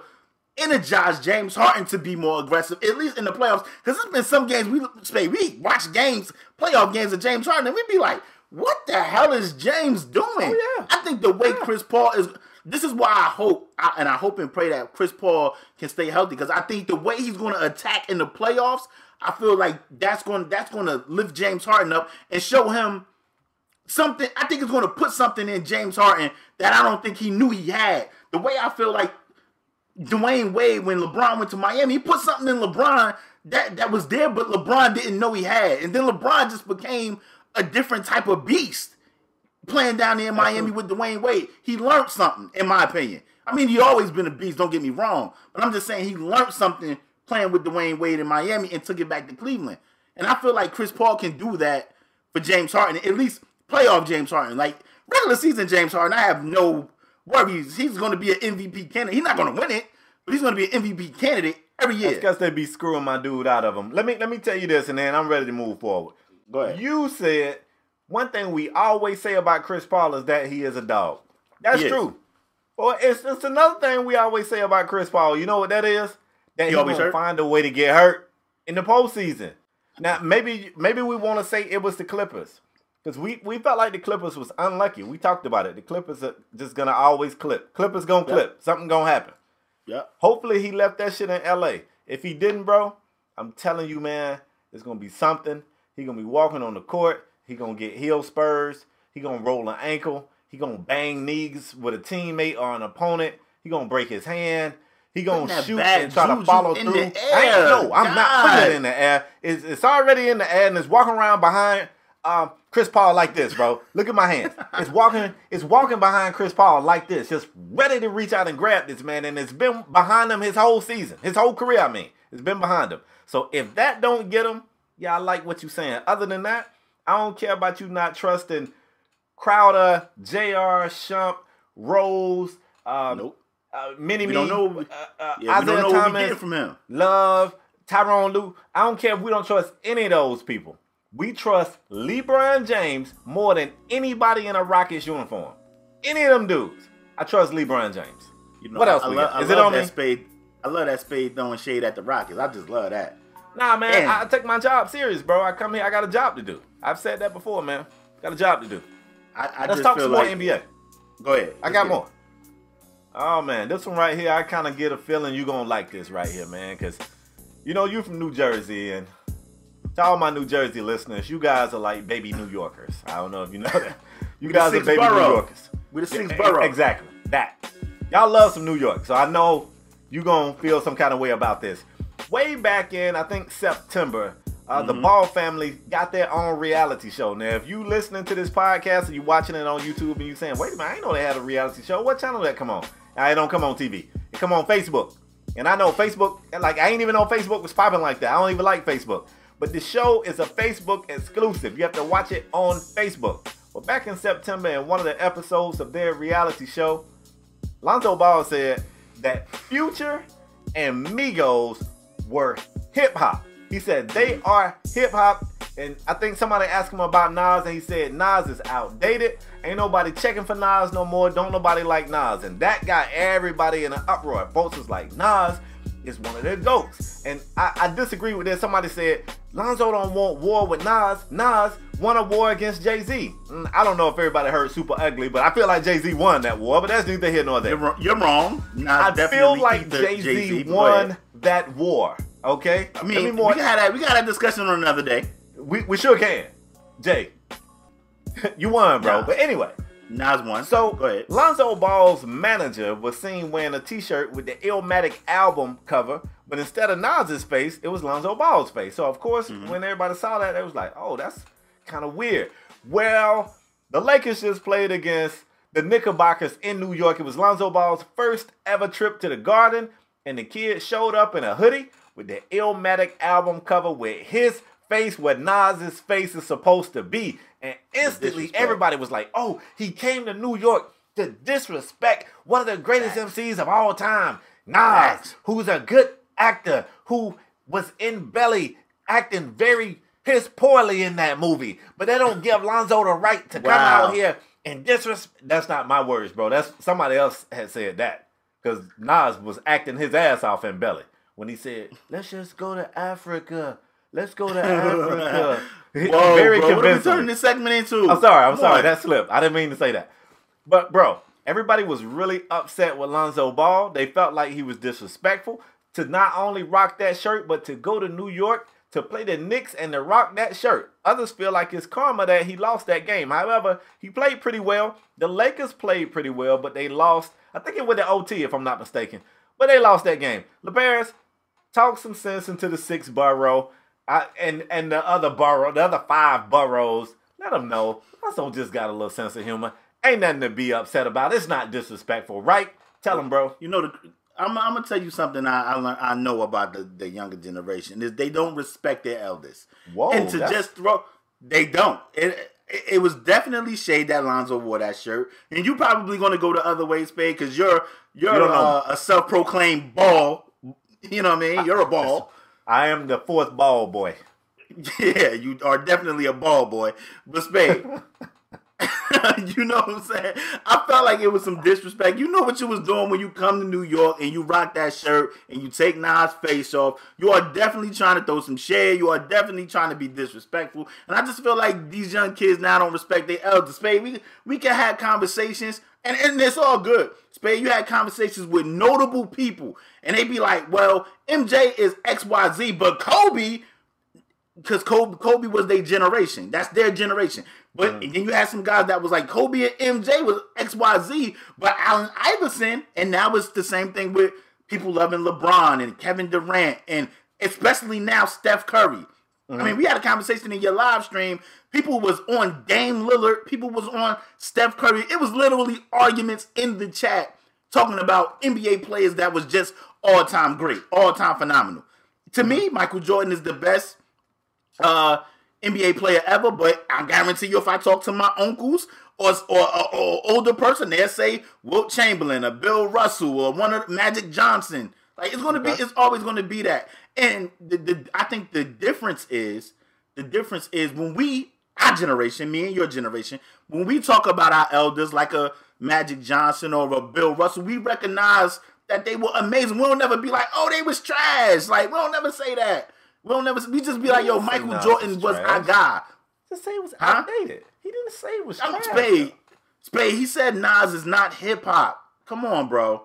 energize James Harden to be more aggressive, at least in the playoffs. Because there's been some games we say we watch games, playoff games of James Harden, and we'd be like, "What the hell is James doing?" Oh, yeah. I think the way Chris Paul is. This is why I hope, I, and I hope and pray that Chris Paul can stay healthy because I think the way he's going to attack in the playoffs, I feel like that's going that's going to lift James Harden up and show him something. I think it's going to put something in James Harden that I don't think he knew he had. The way I feel like Dwyane Wade when LeBron went to Miami, he put something in LeBron that that was there, but LeBron didn't know he had, and then LeBron just became a different type of beast playing down there in Miami with Dwyane Wade. He learned something, in my opinion. I mean, he always been a beast. Don't get me wrong, but I'm just saying he learned something playing with Dwyane Wade in Miami and took it back to Cleveland. And I feel like Chris Paul can do that for James Harden, at least playoff James Harden. Like regular season James Harden, I have no worries. He's going to be an MVP candidate. He's not going to win it, but he's going to be an MVP candidate every year. Because they be screwing my dude out of him. Let me let me tell you this, and then I'm ready to move forward. Go ahead. You said one thing we always say about Chris Paul is that he is a dog. That's He is. true. Well, it's it's another thing we always say about Chris Paul. You know what that is? That He he, always find a way to get hurt in the postseason. Now, maybe maybe we want to say it was the Clippers because we we felt like the Clippers was unlucky. We talked about it. The Clippers are just gonna always clip. Clippers gonna clip. Something gonna happen. Yep. Hopefully he left that shit in LA. If he didn't, bro, I'm telling you, man, it's gonna be something. He gonna be walking on the court. He gonna get heel spurs. He gonna roll an ankle. He gonna bang knees with a teammate or an opponent. He gonna break his hand. He gonna shoot and try to follow through. I ain't, no, I'm not putting it in the air. It's, it's already in the air and it's walking around behind um, Chris Paul like this, bro. Look at my hands. It's walking. It's walking behind Chris Paul like this, just ready to reach out and grab this man. And it's been behind him his whole season, his whole career. I mean, it's been behind him. So if that don't get him, yeah, I like what you're saying. Other than that, I don't care about you not trusting Crowder, J.R., Shump, Rose, um, Nope. uh, Mini Me, don't know- uh, uh, Yeah, we don't know what we Thomas, getting from him. Love, Tyronn Lue. I don't care if we don't trust any of those people. We trust LeBron James more than anybody in a Rockets uniform. Any of them dudes. I trust LeBron James. You know, what else I, love, got? I Is it on that me? spade. I love that spade throwing shade at the Rockets. I just love that. Nah, man, Damn. I, take my job serious, bro. I come here, I got a job to do. I've said that before, man. Got a job to do. I, I Let's just talk some more NBA. Go ahead. I got more. Oh man, this one right here, I kind of get a feeling you're gonna like this right here, man, because you know you're from New Jersey, and to all my New Jersey listeners, you guys are like baby New Yorkers. I don't know if you know that. You guys are baby borough. New Yorkers. We're the sixth Yeah, borough. Exactly. That. Y'all love some New York, so I know you gonna feel some kind of way about this. Way back in, I think September, uh, Mm-hmm. the Ball family got their own reality show. Now, if you listening to this podcast or you watching it on YouTube and you saying, "Wait a minute, I didn't know they had a reality show." What channel did that come on? It don't come on TV. It come on Facebook. And I know Facebook, like I ain't even know Facebook was popping like that. I don't even like Facebook. But the show is a Facebook exclusive. You have to watch it on Facebook. Well, back in September, in one of the episodes of their reality show, Lonzo Ball said that Future and Migos were hip hop. He said they are hip hop, and I think somebody asked him about Nas, and he said Nas is outdated. Ain't nobody checking for Nas no more. Don't nobody like Nas, and that got everybody in an uproar. Folks was like Nas is one of their goats, and I, I disagree with this. Somebody said Lonzo don't want war with Nas. Nas won a war against Jay Z. Mm, I don't know if everybody heard Super Ugly, but I feel like Jay Z won that war. But that's neither here nor there. You're, wrong- you're wrong. I feel like Jay Jay-Z, Z won that war. Okay, I mean, me we got that. We got that discussion on another day. we, we sure can. Jay, you won, bro. Nah. But anyway, Nas one. so. Lonzo Ball's manager was seen wearing a T-shirt with the Illmatic album cover, but instead of Nas's face, it was Lonzo Ball's face. So of course, Mm-hmm. when everybody saw that, they was like, "Oh, that's kind of weird." Well, the Lakers just played against the Knickerbockers in New York. It was Lonzo Ball's first ever trip to the Garden, and the kid showed up in a hoodie with the Illmatic album cover with his face where Nas's face is supposed to be. And instantly, everybody was like, "Oh, he came to New York to disrespect one of the greatest MCs of all time, Nas, Facts. who's a good actor who was in Belly acting very piss poorly in that movie. But they don't give Lonzo the right to come out here and disrespect. That's not my words, bro. That's somebody else had said that because Nas was acting his ass off in Belly when he said, "Let's just go to Africa." Let's go to Africa. Whoa, Very bro, what are we turning this segment into? I'm sorry. I'm Come sorry. on. That slipped. I didn't mean to say that. But bro, everybody was really upset with Lonzo Ball. They felt like he was disrespectful to not only rock that shirt, but to go to New York to play the Knicks and to rock that shirt. Others feel like it's karma that he lost that game. However, he played pretty well. The Lakers played pretty well, but they lost. I think it was the OT, if I'm not mistaken. But they lost that game. LeBaris, talk some sense into the sixth borough. I, and and the other borough, the other five boroughs, Let them know. Lonzo just got a little sense of humor. Ain't nothing to be upset about. It's not disrespectful, right? Tell them, bro. You know, the, I'm, I'm gonna tell you something I I, learn, I know about the, the younger generation is they don't respect their elders. Whoa, and to that's- just throw, they don't. It, it it was definitely shade that Lonzo wore that shirt, and you probably gonna go the other way, Spade, because you're you're You uh, a self proclaimed ball. You know what I mean? You're a ball. I am the fourth ball boy. Yeah, you are definitely a ball boy. But Spade, you know what I'm saying? I felt like it was some disrespect. You know what you was doing when you come to New York and you rock that shirt and you take Nas' face off. You are definitely trying to throw some shade. You are definitely trying to be disrespectful. And I just feel like these young kids now don't respect their elders. Spade, we we can have conversations and, and it's all good. Spade, you had conversations with notable people, and they'd be like, well, MJ is XYZ, but Kobe because Kobe, Kobe was their generation. That's their generation. But mm. then you had some guys that was like Kobe and MJ was X Y Z, but Allen Iverson, and now it's the same thing with people loving LeBron and Kevin Durant, and especially now Steph Curry. I mean, we had a conversation in your live stream. People was on Dame Lillard. People was on Steph Curry. It was literally arguments in the chat talking about NBA players that was just all time great, all time phenomenal. To me, Michael Jordan is the best uh, NBA player ever, but I guarantee you, if I talk to my uncles or or, or, or older person, they'll say Wilt Chamberlain or Bill Russell or one of Magic Johnson. Like it's gonna be, it's always gonna be that. And the, the I think the difference is the difference is when we our generation, me and your generation, when we talk about our elders like a Magic Johnson or a Bill Russell, we recognize that they were amazing. We don't never be like, oh, they was trash. Like we don't never say that. We don't never. We just be like, yo, Michael Jordan was was our guy. Just say it was Huh? outdated. He didn't say it was I'm trash. Spade. Spade. He said Nas is not hip hop. Come on, bro.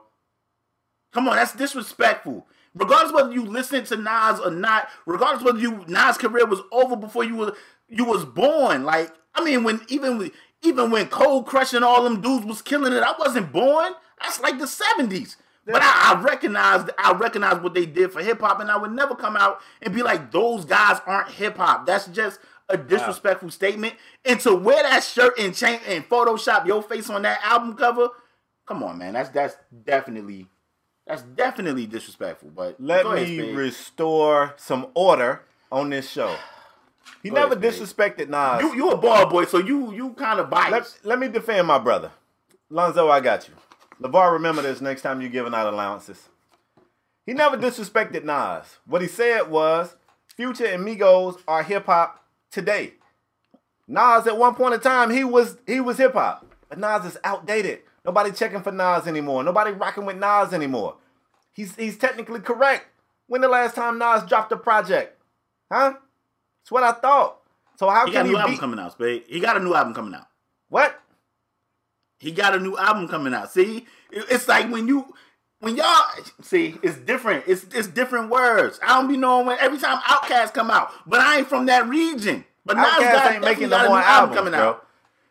Come on, that's disrespectful. Regardless whether you listen to Nas or not, regardless whether you Nas' career was over before you was you was born. Like, I mean, when even when- even when Cold Crush and all them dudes was killing it, I wasn't born. That's like the '70s. But I, I recognized I recognized what they did for hip hop, and I would never come out and be like, those guys aren't hip hop. That's just a disrespectful statement. And to wear that shirt and chain and Photoshop your face on that album cover, come on, man. That's that's definitely that's definitely disrespectful. But Let go ahead, me restore some order on this show. He Go never ahead, disrespected Nas. you you a ball boy, so you you kind of let, biased. let me defend my brother. Lonzo, I got you. LaVar, remember this next time you're giving out allowances. He never disrespected Nas. What he said was, Future and Migos are hip hop today. Nas at one point in time, he was he was hip hop. But Nas is outdated. Nobody checking for Nas anymore. Nobody rocking with Nas anymore. He's he's technically correct. When the last time Nas dropped a project? Huh? That's what I thought. So how he got a new album be coming out, Spade. He got a new album coming out. what? He got a new album coming out. See, it's like when you when y'all see, it's different. It's it's different words. I don't be knowing when every time Outkast come out, but I ain't from that region. But now got, ain't making no more album albums, coming bro. out.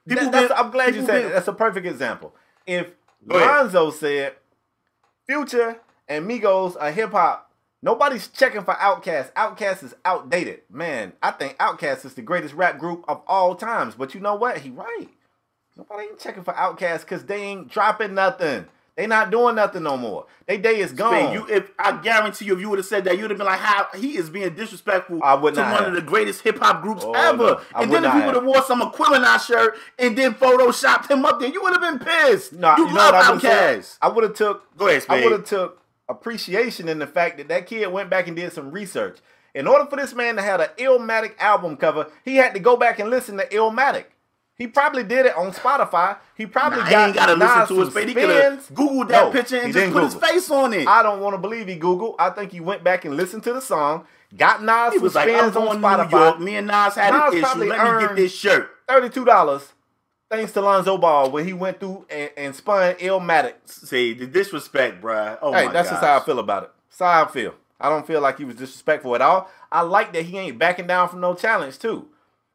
People That- been- I'm glad you said been- that. That's a perfect example. If Go ahead. Lonzo said Future and Migos are hip hop, nobody's checking for Outkast. Outkast is outdated. Man, I think Outkast is the greatest rap group of all times. But you know what? He right. Nobody ain't checking for Outkast because they ain't dropping nothing. They not doing nothing no more. They day is gone. Man, you, if I guarantee you, if you would have said that, you'd have been like, "How he is being disrespectful I would to one have. of the greatest hip hop groups Oh, ever." no. And then if you would have wore some Aquemini shirt and then photoshopped him up there, you would have been pissed. No, you, you know love I would have Outkast. I would have took. Go ahead, I would have took appreciation in the fact that that kid went back and did some research. In order for this man to have an Illmatic album cover, he had to go back and listen to Illmatic. He probably did it on Spotify. He probably Nah, got gotta Nas listen to it, Spade. He could have spins. googled that No, picture and just put his face on it. I don't want to believe he Googled. I think he went back and listened to the song, got Nas he was like, "I'm on to New York. Spotify. Me and Nas had Nas an issue. Let me get this shirt." Thirty-two dollars, thanks to Lonzo Ball, when he went through and, and spun Illmatic. See the disrespect, bruh. Oh Hey, my that's gosh. just how I feel about it. That's how I feel. I don't feel like he was disrespectful at all. I like that he ain't backing down from no challenge too.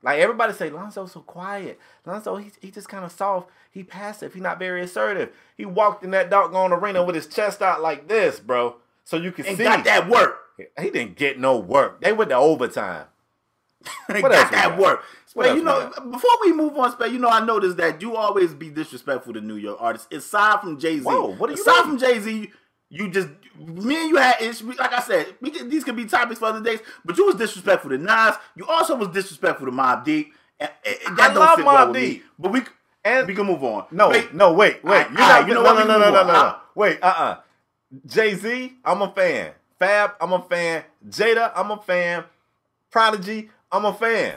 Like everybody say, Lonzo's so quiet. Lonzo, he, he just kind of soft. He passive. He not very assertive. He walked in that doggone arena with his chest out like this, bro. So you can And see. got that work. He didn't get no work. They went to overtime. What got that got? work. Else you we know, before we move on, Spade, you know, I noticed that you always be disrespectful to New York artists. Aside from Jay Z, what do you aside mean? from Jay Z, you just me and you had issues. Like I said, we could, these could be topics for other days. But you was disrespectful to Nas. You also was disrespectful to Mobb Deep. And, and- and that I don't love sit Mobb well. Deep. But we And- we can move on. No, Wait, no, wait, wait. Alright, You're alright, not. you know no, what? no, no, no, no, no. Wait, uh, uh Jay Z, I'm a fan. Fab, I'm a fan. Jada, I'm a fan. Prodigy, I'm a fan.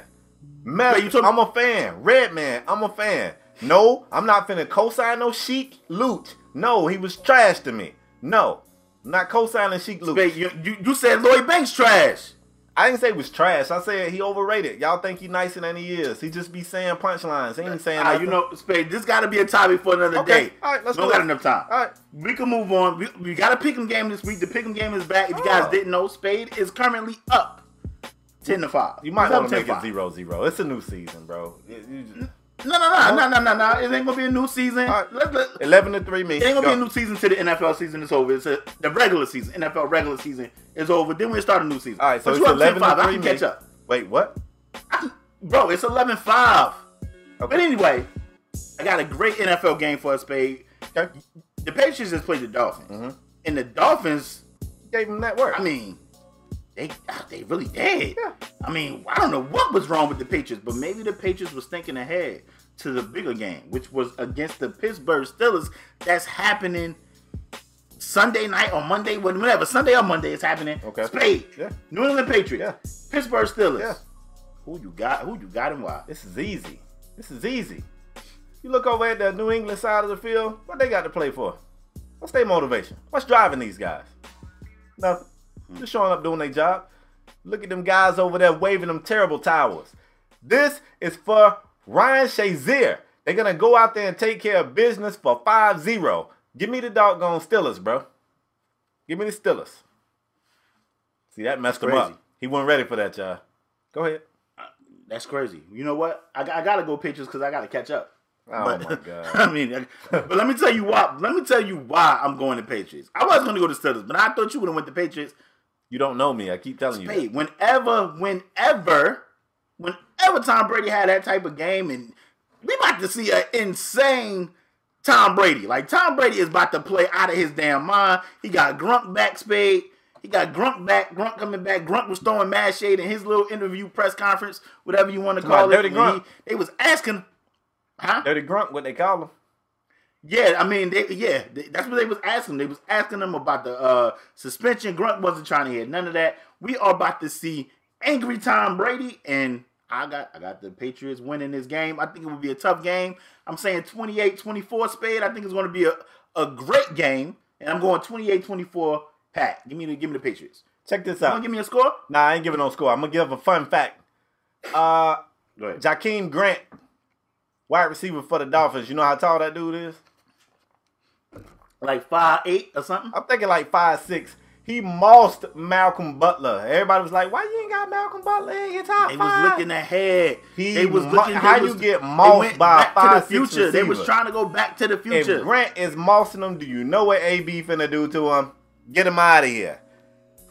Mel, Wait, you talking- I'm a fan. Redman, I'm a fan. No, I'm not finna co-sign no Sheek Louch. No, he was trash to me. No, not co-signing Louch. Spade, you, you you said Lloyd Banks trash. I didn't say he was trash. I said he overrated. Y'all think he nicer than he is. He just be saying punchlines. He ain't saying ah, nothing. you know, Spade, this got to be a topic for another Okay, day. all right, let's we don't do got it. enough time. All right. We can move on. We, we got a pick'em game this week. The pick'em game is back. If you guys Oh. didn't know, Spade is currently up ten to five. You might want to make it zero zero. It's a new season, bro. You- you just- No, no, no, no, no, no, no. It ain't gonna be a new season. All right. Let- let- Eleven to three, me. it ain't gonna Go. be a new season till the NFL season is over. It's a, the regular season. NFL regular season is over. Then we start a new season. All right, so But it's you up 11 to 10-5. I three, can me. catch up. Wait, what? Bro, it's 11 5. But anyway, I got a great NFL game for us, Spade. Okay. The Patriots just played the Dolphins. Mhm. And the Dolphins, Gave him that work. I mean, they ah, they really did. Yeah. I mean, I don't know what was wrong with the Patriots, but maybe the Patriots was thinking ahead to the bigger game, which was against the Pittsburgh Steelers. That's happening Sunday night or Monday, whatever. Sunday or Monday is happening. Okay. Spade. Yeah. New England Patriots. Yeah. Pittsburgh Steelers. Yeah. Who you got? Who you got and why? This is easy. This is easy. You look over at the New England side of the field. What they got to play for? What's their motivation? What's driving these guys? Nothing. Just showing up doing their job. Look at them guys over there waving them terrible towels. This is for Ryan Shazier. They're gonna go out there and take care of business for 5-0. Give me the doggone Steelers, bro. Give me the Steelers. See that messed him up. He wasn't ready for that, y'all. Go ahead. Uh, that's crazy. You know what? I, got- I gotta go Patriots because I gotta catch up. Oh but, my god. I mean, but let me tell you why. Let me tell you why I'm going to Patriots. I was going to go to Steelers, but I thought you would have went to Patriots. You don't know me. I keep telling you. that. Hey, whenever, whenever, whenever Tom Brady had that type of game, and we about to see an insane Tom Brady. Like Tom Brady is about to play out of his damn mind. He got Gronk back, Spade. He got Gronk back. Gronk coming back. Gronk was throwing mad shade in his little interview press conference, whatever you want to call it. Dirty Gronk. he- they was asking, huh? Dirty Gronk, what they call him. Yeah, I mean, they, yeah, they, that's what they was asking. They was asking them about the uh, suspension. Gronk wasn't trying to hear none of that. We are about to see angry Tom Brady, and I got I got the Patriots winning this game. I think it would be a tough game. I'm saying 28-24 spade. I think it's going to be a, a great game, and I'm going 28-24 Pat. Give me the give me the Patriots. Check this You out. to give me a score? Nah, I ain't giving no score. I'm gonna give a fun fact. Uh, Go ahead. Jakeem Grant, wide receiver for the Dolphins. You know how tall that dude is? Like five eight or something. I'm thinking like five six. He mossed Malcolm Butler. Everybody was like, "Why you ain't got Malcolm Butler in your top They five? was looking ahead. He they was looking. how you was- get mossed by a back to the future. They was trying to go back to the If future. Grant is mossing him, do you know what AB finna do to him? Get him out of here.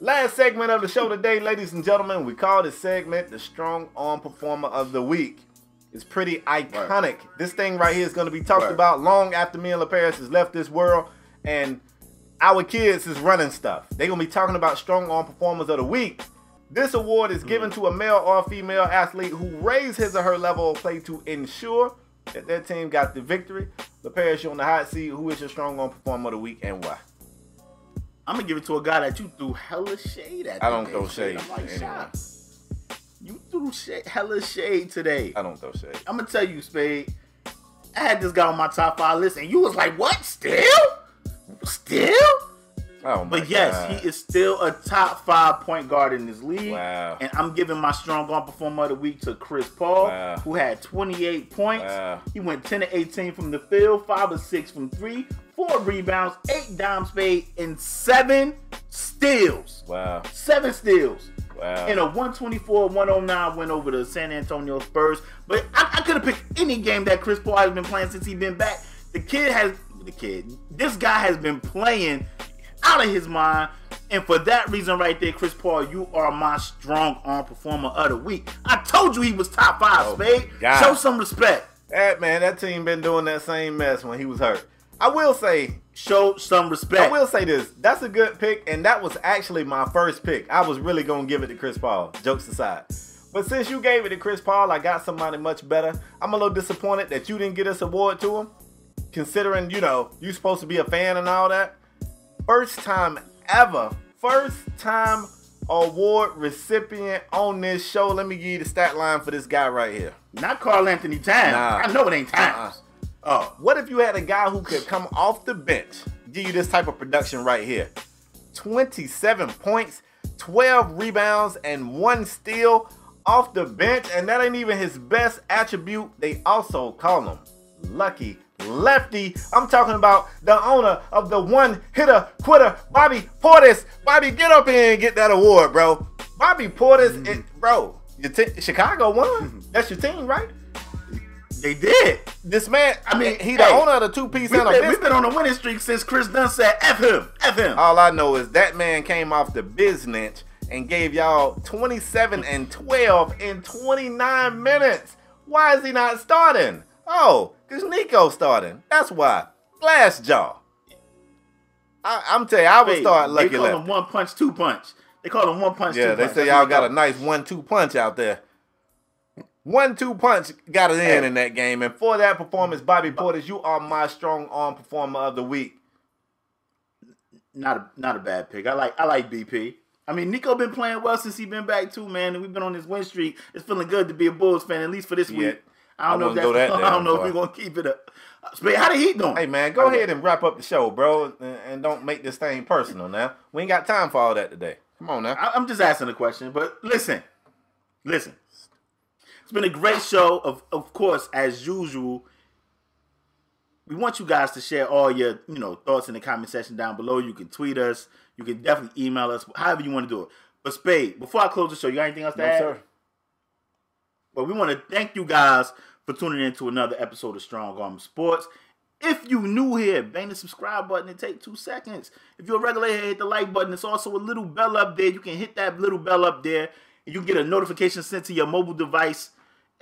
Last segment of the show today, ladies and gentlemen, we call this segment the Strong Arm Performer of the Week. It's pretty iconic. This thing right here is going to be talked Word. about long after me and LaParis has left this world, and our kids is running stuff. They're going to be talking about Strong Arm Performers of the Week. This award is given to a male or female athlete who raised his or her level of play to ensure that their team got the victory. The LaParis, you on the hot seat. Who is your Strong Arm Performer of the Week and why? I'm gonna give it to a guy that you threw hella shade at. I don't throw shade I'm like. "Shot." You threw shade, hella shade today. I don't throw shade. I'm gonna tell you, Spade. I had this guy on my top five list, and you was like, "What? Still? Still?" Oh But yes, God. he is still a top five point guard in this league. Wow. And I'm giving my strong arm performer of the week to Chris Paul, Wow. who had 28 points. Wow. He went 10 to 18 from the field, 5 or 6 from 3, 4 rebounds, 8 dime spade, and 7 steals. Wow. 7 steals. Wow. In a 124-109 win over the San Antonio Spurs. But I, I could have picked any game that Chris Paul has been playing since he's been back. The kid has the kid. This guy has been playing out of his mind. And for that reason right there, Chris Paul, you are my strong arm performer of the week. I told you he was top five, Oh, Spade. Show some respect. That man, that team been doing that same mess when he was hurt. I will say, Show some respect. I will say this. That's a good pick, and that was actually my first pick. I was really gonna give it to Chris Paul. Jokes aside. But since you gave it to Chris Paul, I got somebody much better. I'm a little disappointed that you didn't get this award to him. Considering, you know, you're supposed to be a fan and all that. First time ever. First time award recipient on this show. Let me give you the stat line for this guy right here. Not Karl-Anthony Towns. Nah. I know it ain't Towns. Uh-uh. Oh, What if you had a guy who could come off the bench, give you this type of production right here? 27 points, 12 rebounds, and one steal off the bench, and that ain't even his best attribute. They also call him Lucky Lefty. I'm talking about the owner of the one hitter quitter, Bobby Portis. Bobby, get up here and get that award, bro. Bobby Portis, mm-hmm. it, bro. Your te- Chicago won. Mm-hmm. That's your team, right? they did. This man, I mean, he the hey, owner of the two piece We've been, we've been on a winning streak since Kris Dunn said F him. F him. All I know is that man came off the business and gave y'all 27 and 12 in 29 minutes. Why is he not starting? Oh, because Nico starting. That's why. Glass jaw. I, I'm telling you, I would Hey, start lucky. they call him one punch, two punch. They call him one punch, Yeah, they punch. say y'all got a nice one-two punch out there. One-two punch got it in Hey. in that game, and for that performance, Bobby Portis, you are my strong arm performer of the week. Not a not a bad pick. I like I like BP. I mean, Nico been playing well since he been back too, man. And we've been on this win streak. It's feeling good to be a Bulls fan, at least for this Yeah. week. I I don't know if that's, go that I don't know if we're gonna keep it up. Spade, how the Heat doing? Hey man, go ahead and wrap up the show, bro, and, and don't make this thing personal now. We ain't got time for all that today. Come on now. I- I'm just asking a question, but listen, listen. It's been a great show. Of of course, as usual, we want you guys to share all your you know thoughts in the comment section down below. You can tweet us. You can definitely email us. However you want to do it. But Spade, before I close the show, you got anything else to No, add? sir. But we want to thank you guys for tuning in to another episode of Strong Arm Sports. If you new here, bang the subscribe button and take two seconds. If you're a regular here, hit the like button. It's also a little bell up there. You can hit that little bell up there, and you get a notification sent to your mobile device,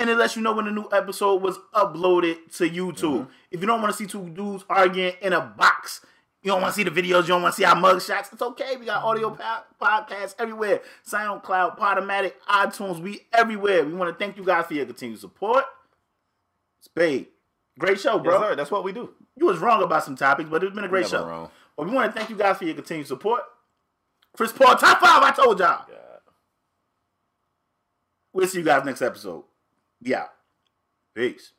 and it lets you know when a new episode was uploaded to YouTube. Mm-hmm. If you don't want to see two dudes arguing in a box, you don't want to see the videos, you don't want to see our mug shots, it's okay. We got audio mm-hmm. po- podcasts everywhere. SoundCloud, Podomatic, iTunes, we everywhere. We want to thank you guys for your continued support. Spade, great show, bro. Yes. That's what we do. You was wrong about some topics, but it's been a great Never show. wrong. But we want to thank you guys for your continued support. Chris Paul, top five, I told y'all. We'll see you guys next episode. Yeah. Peace.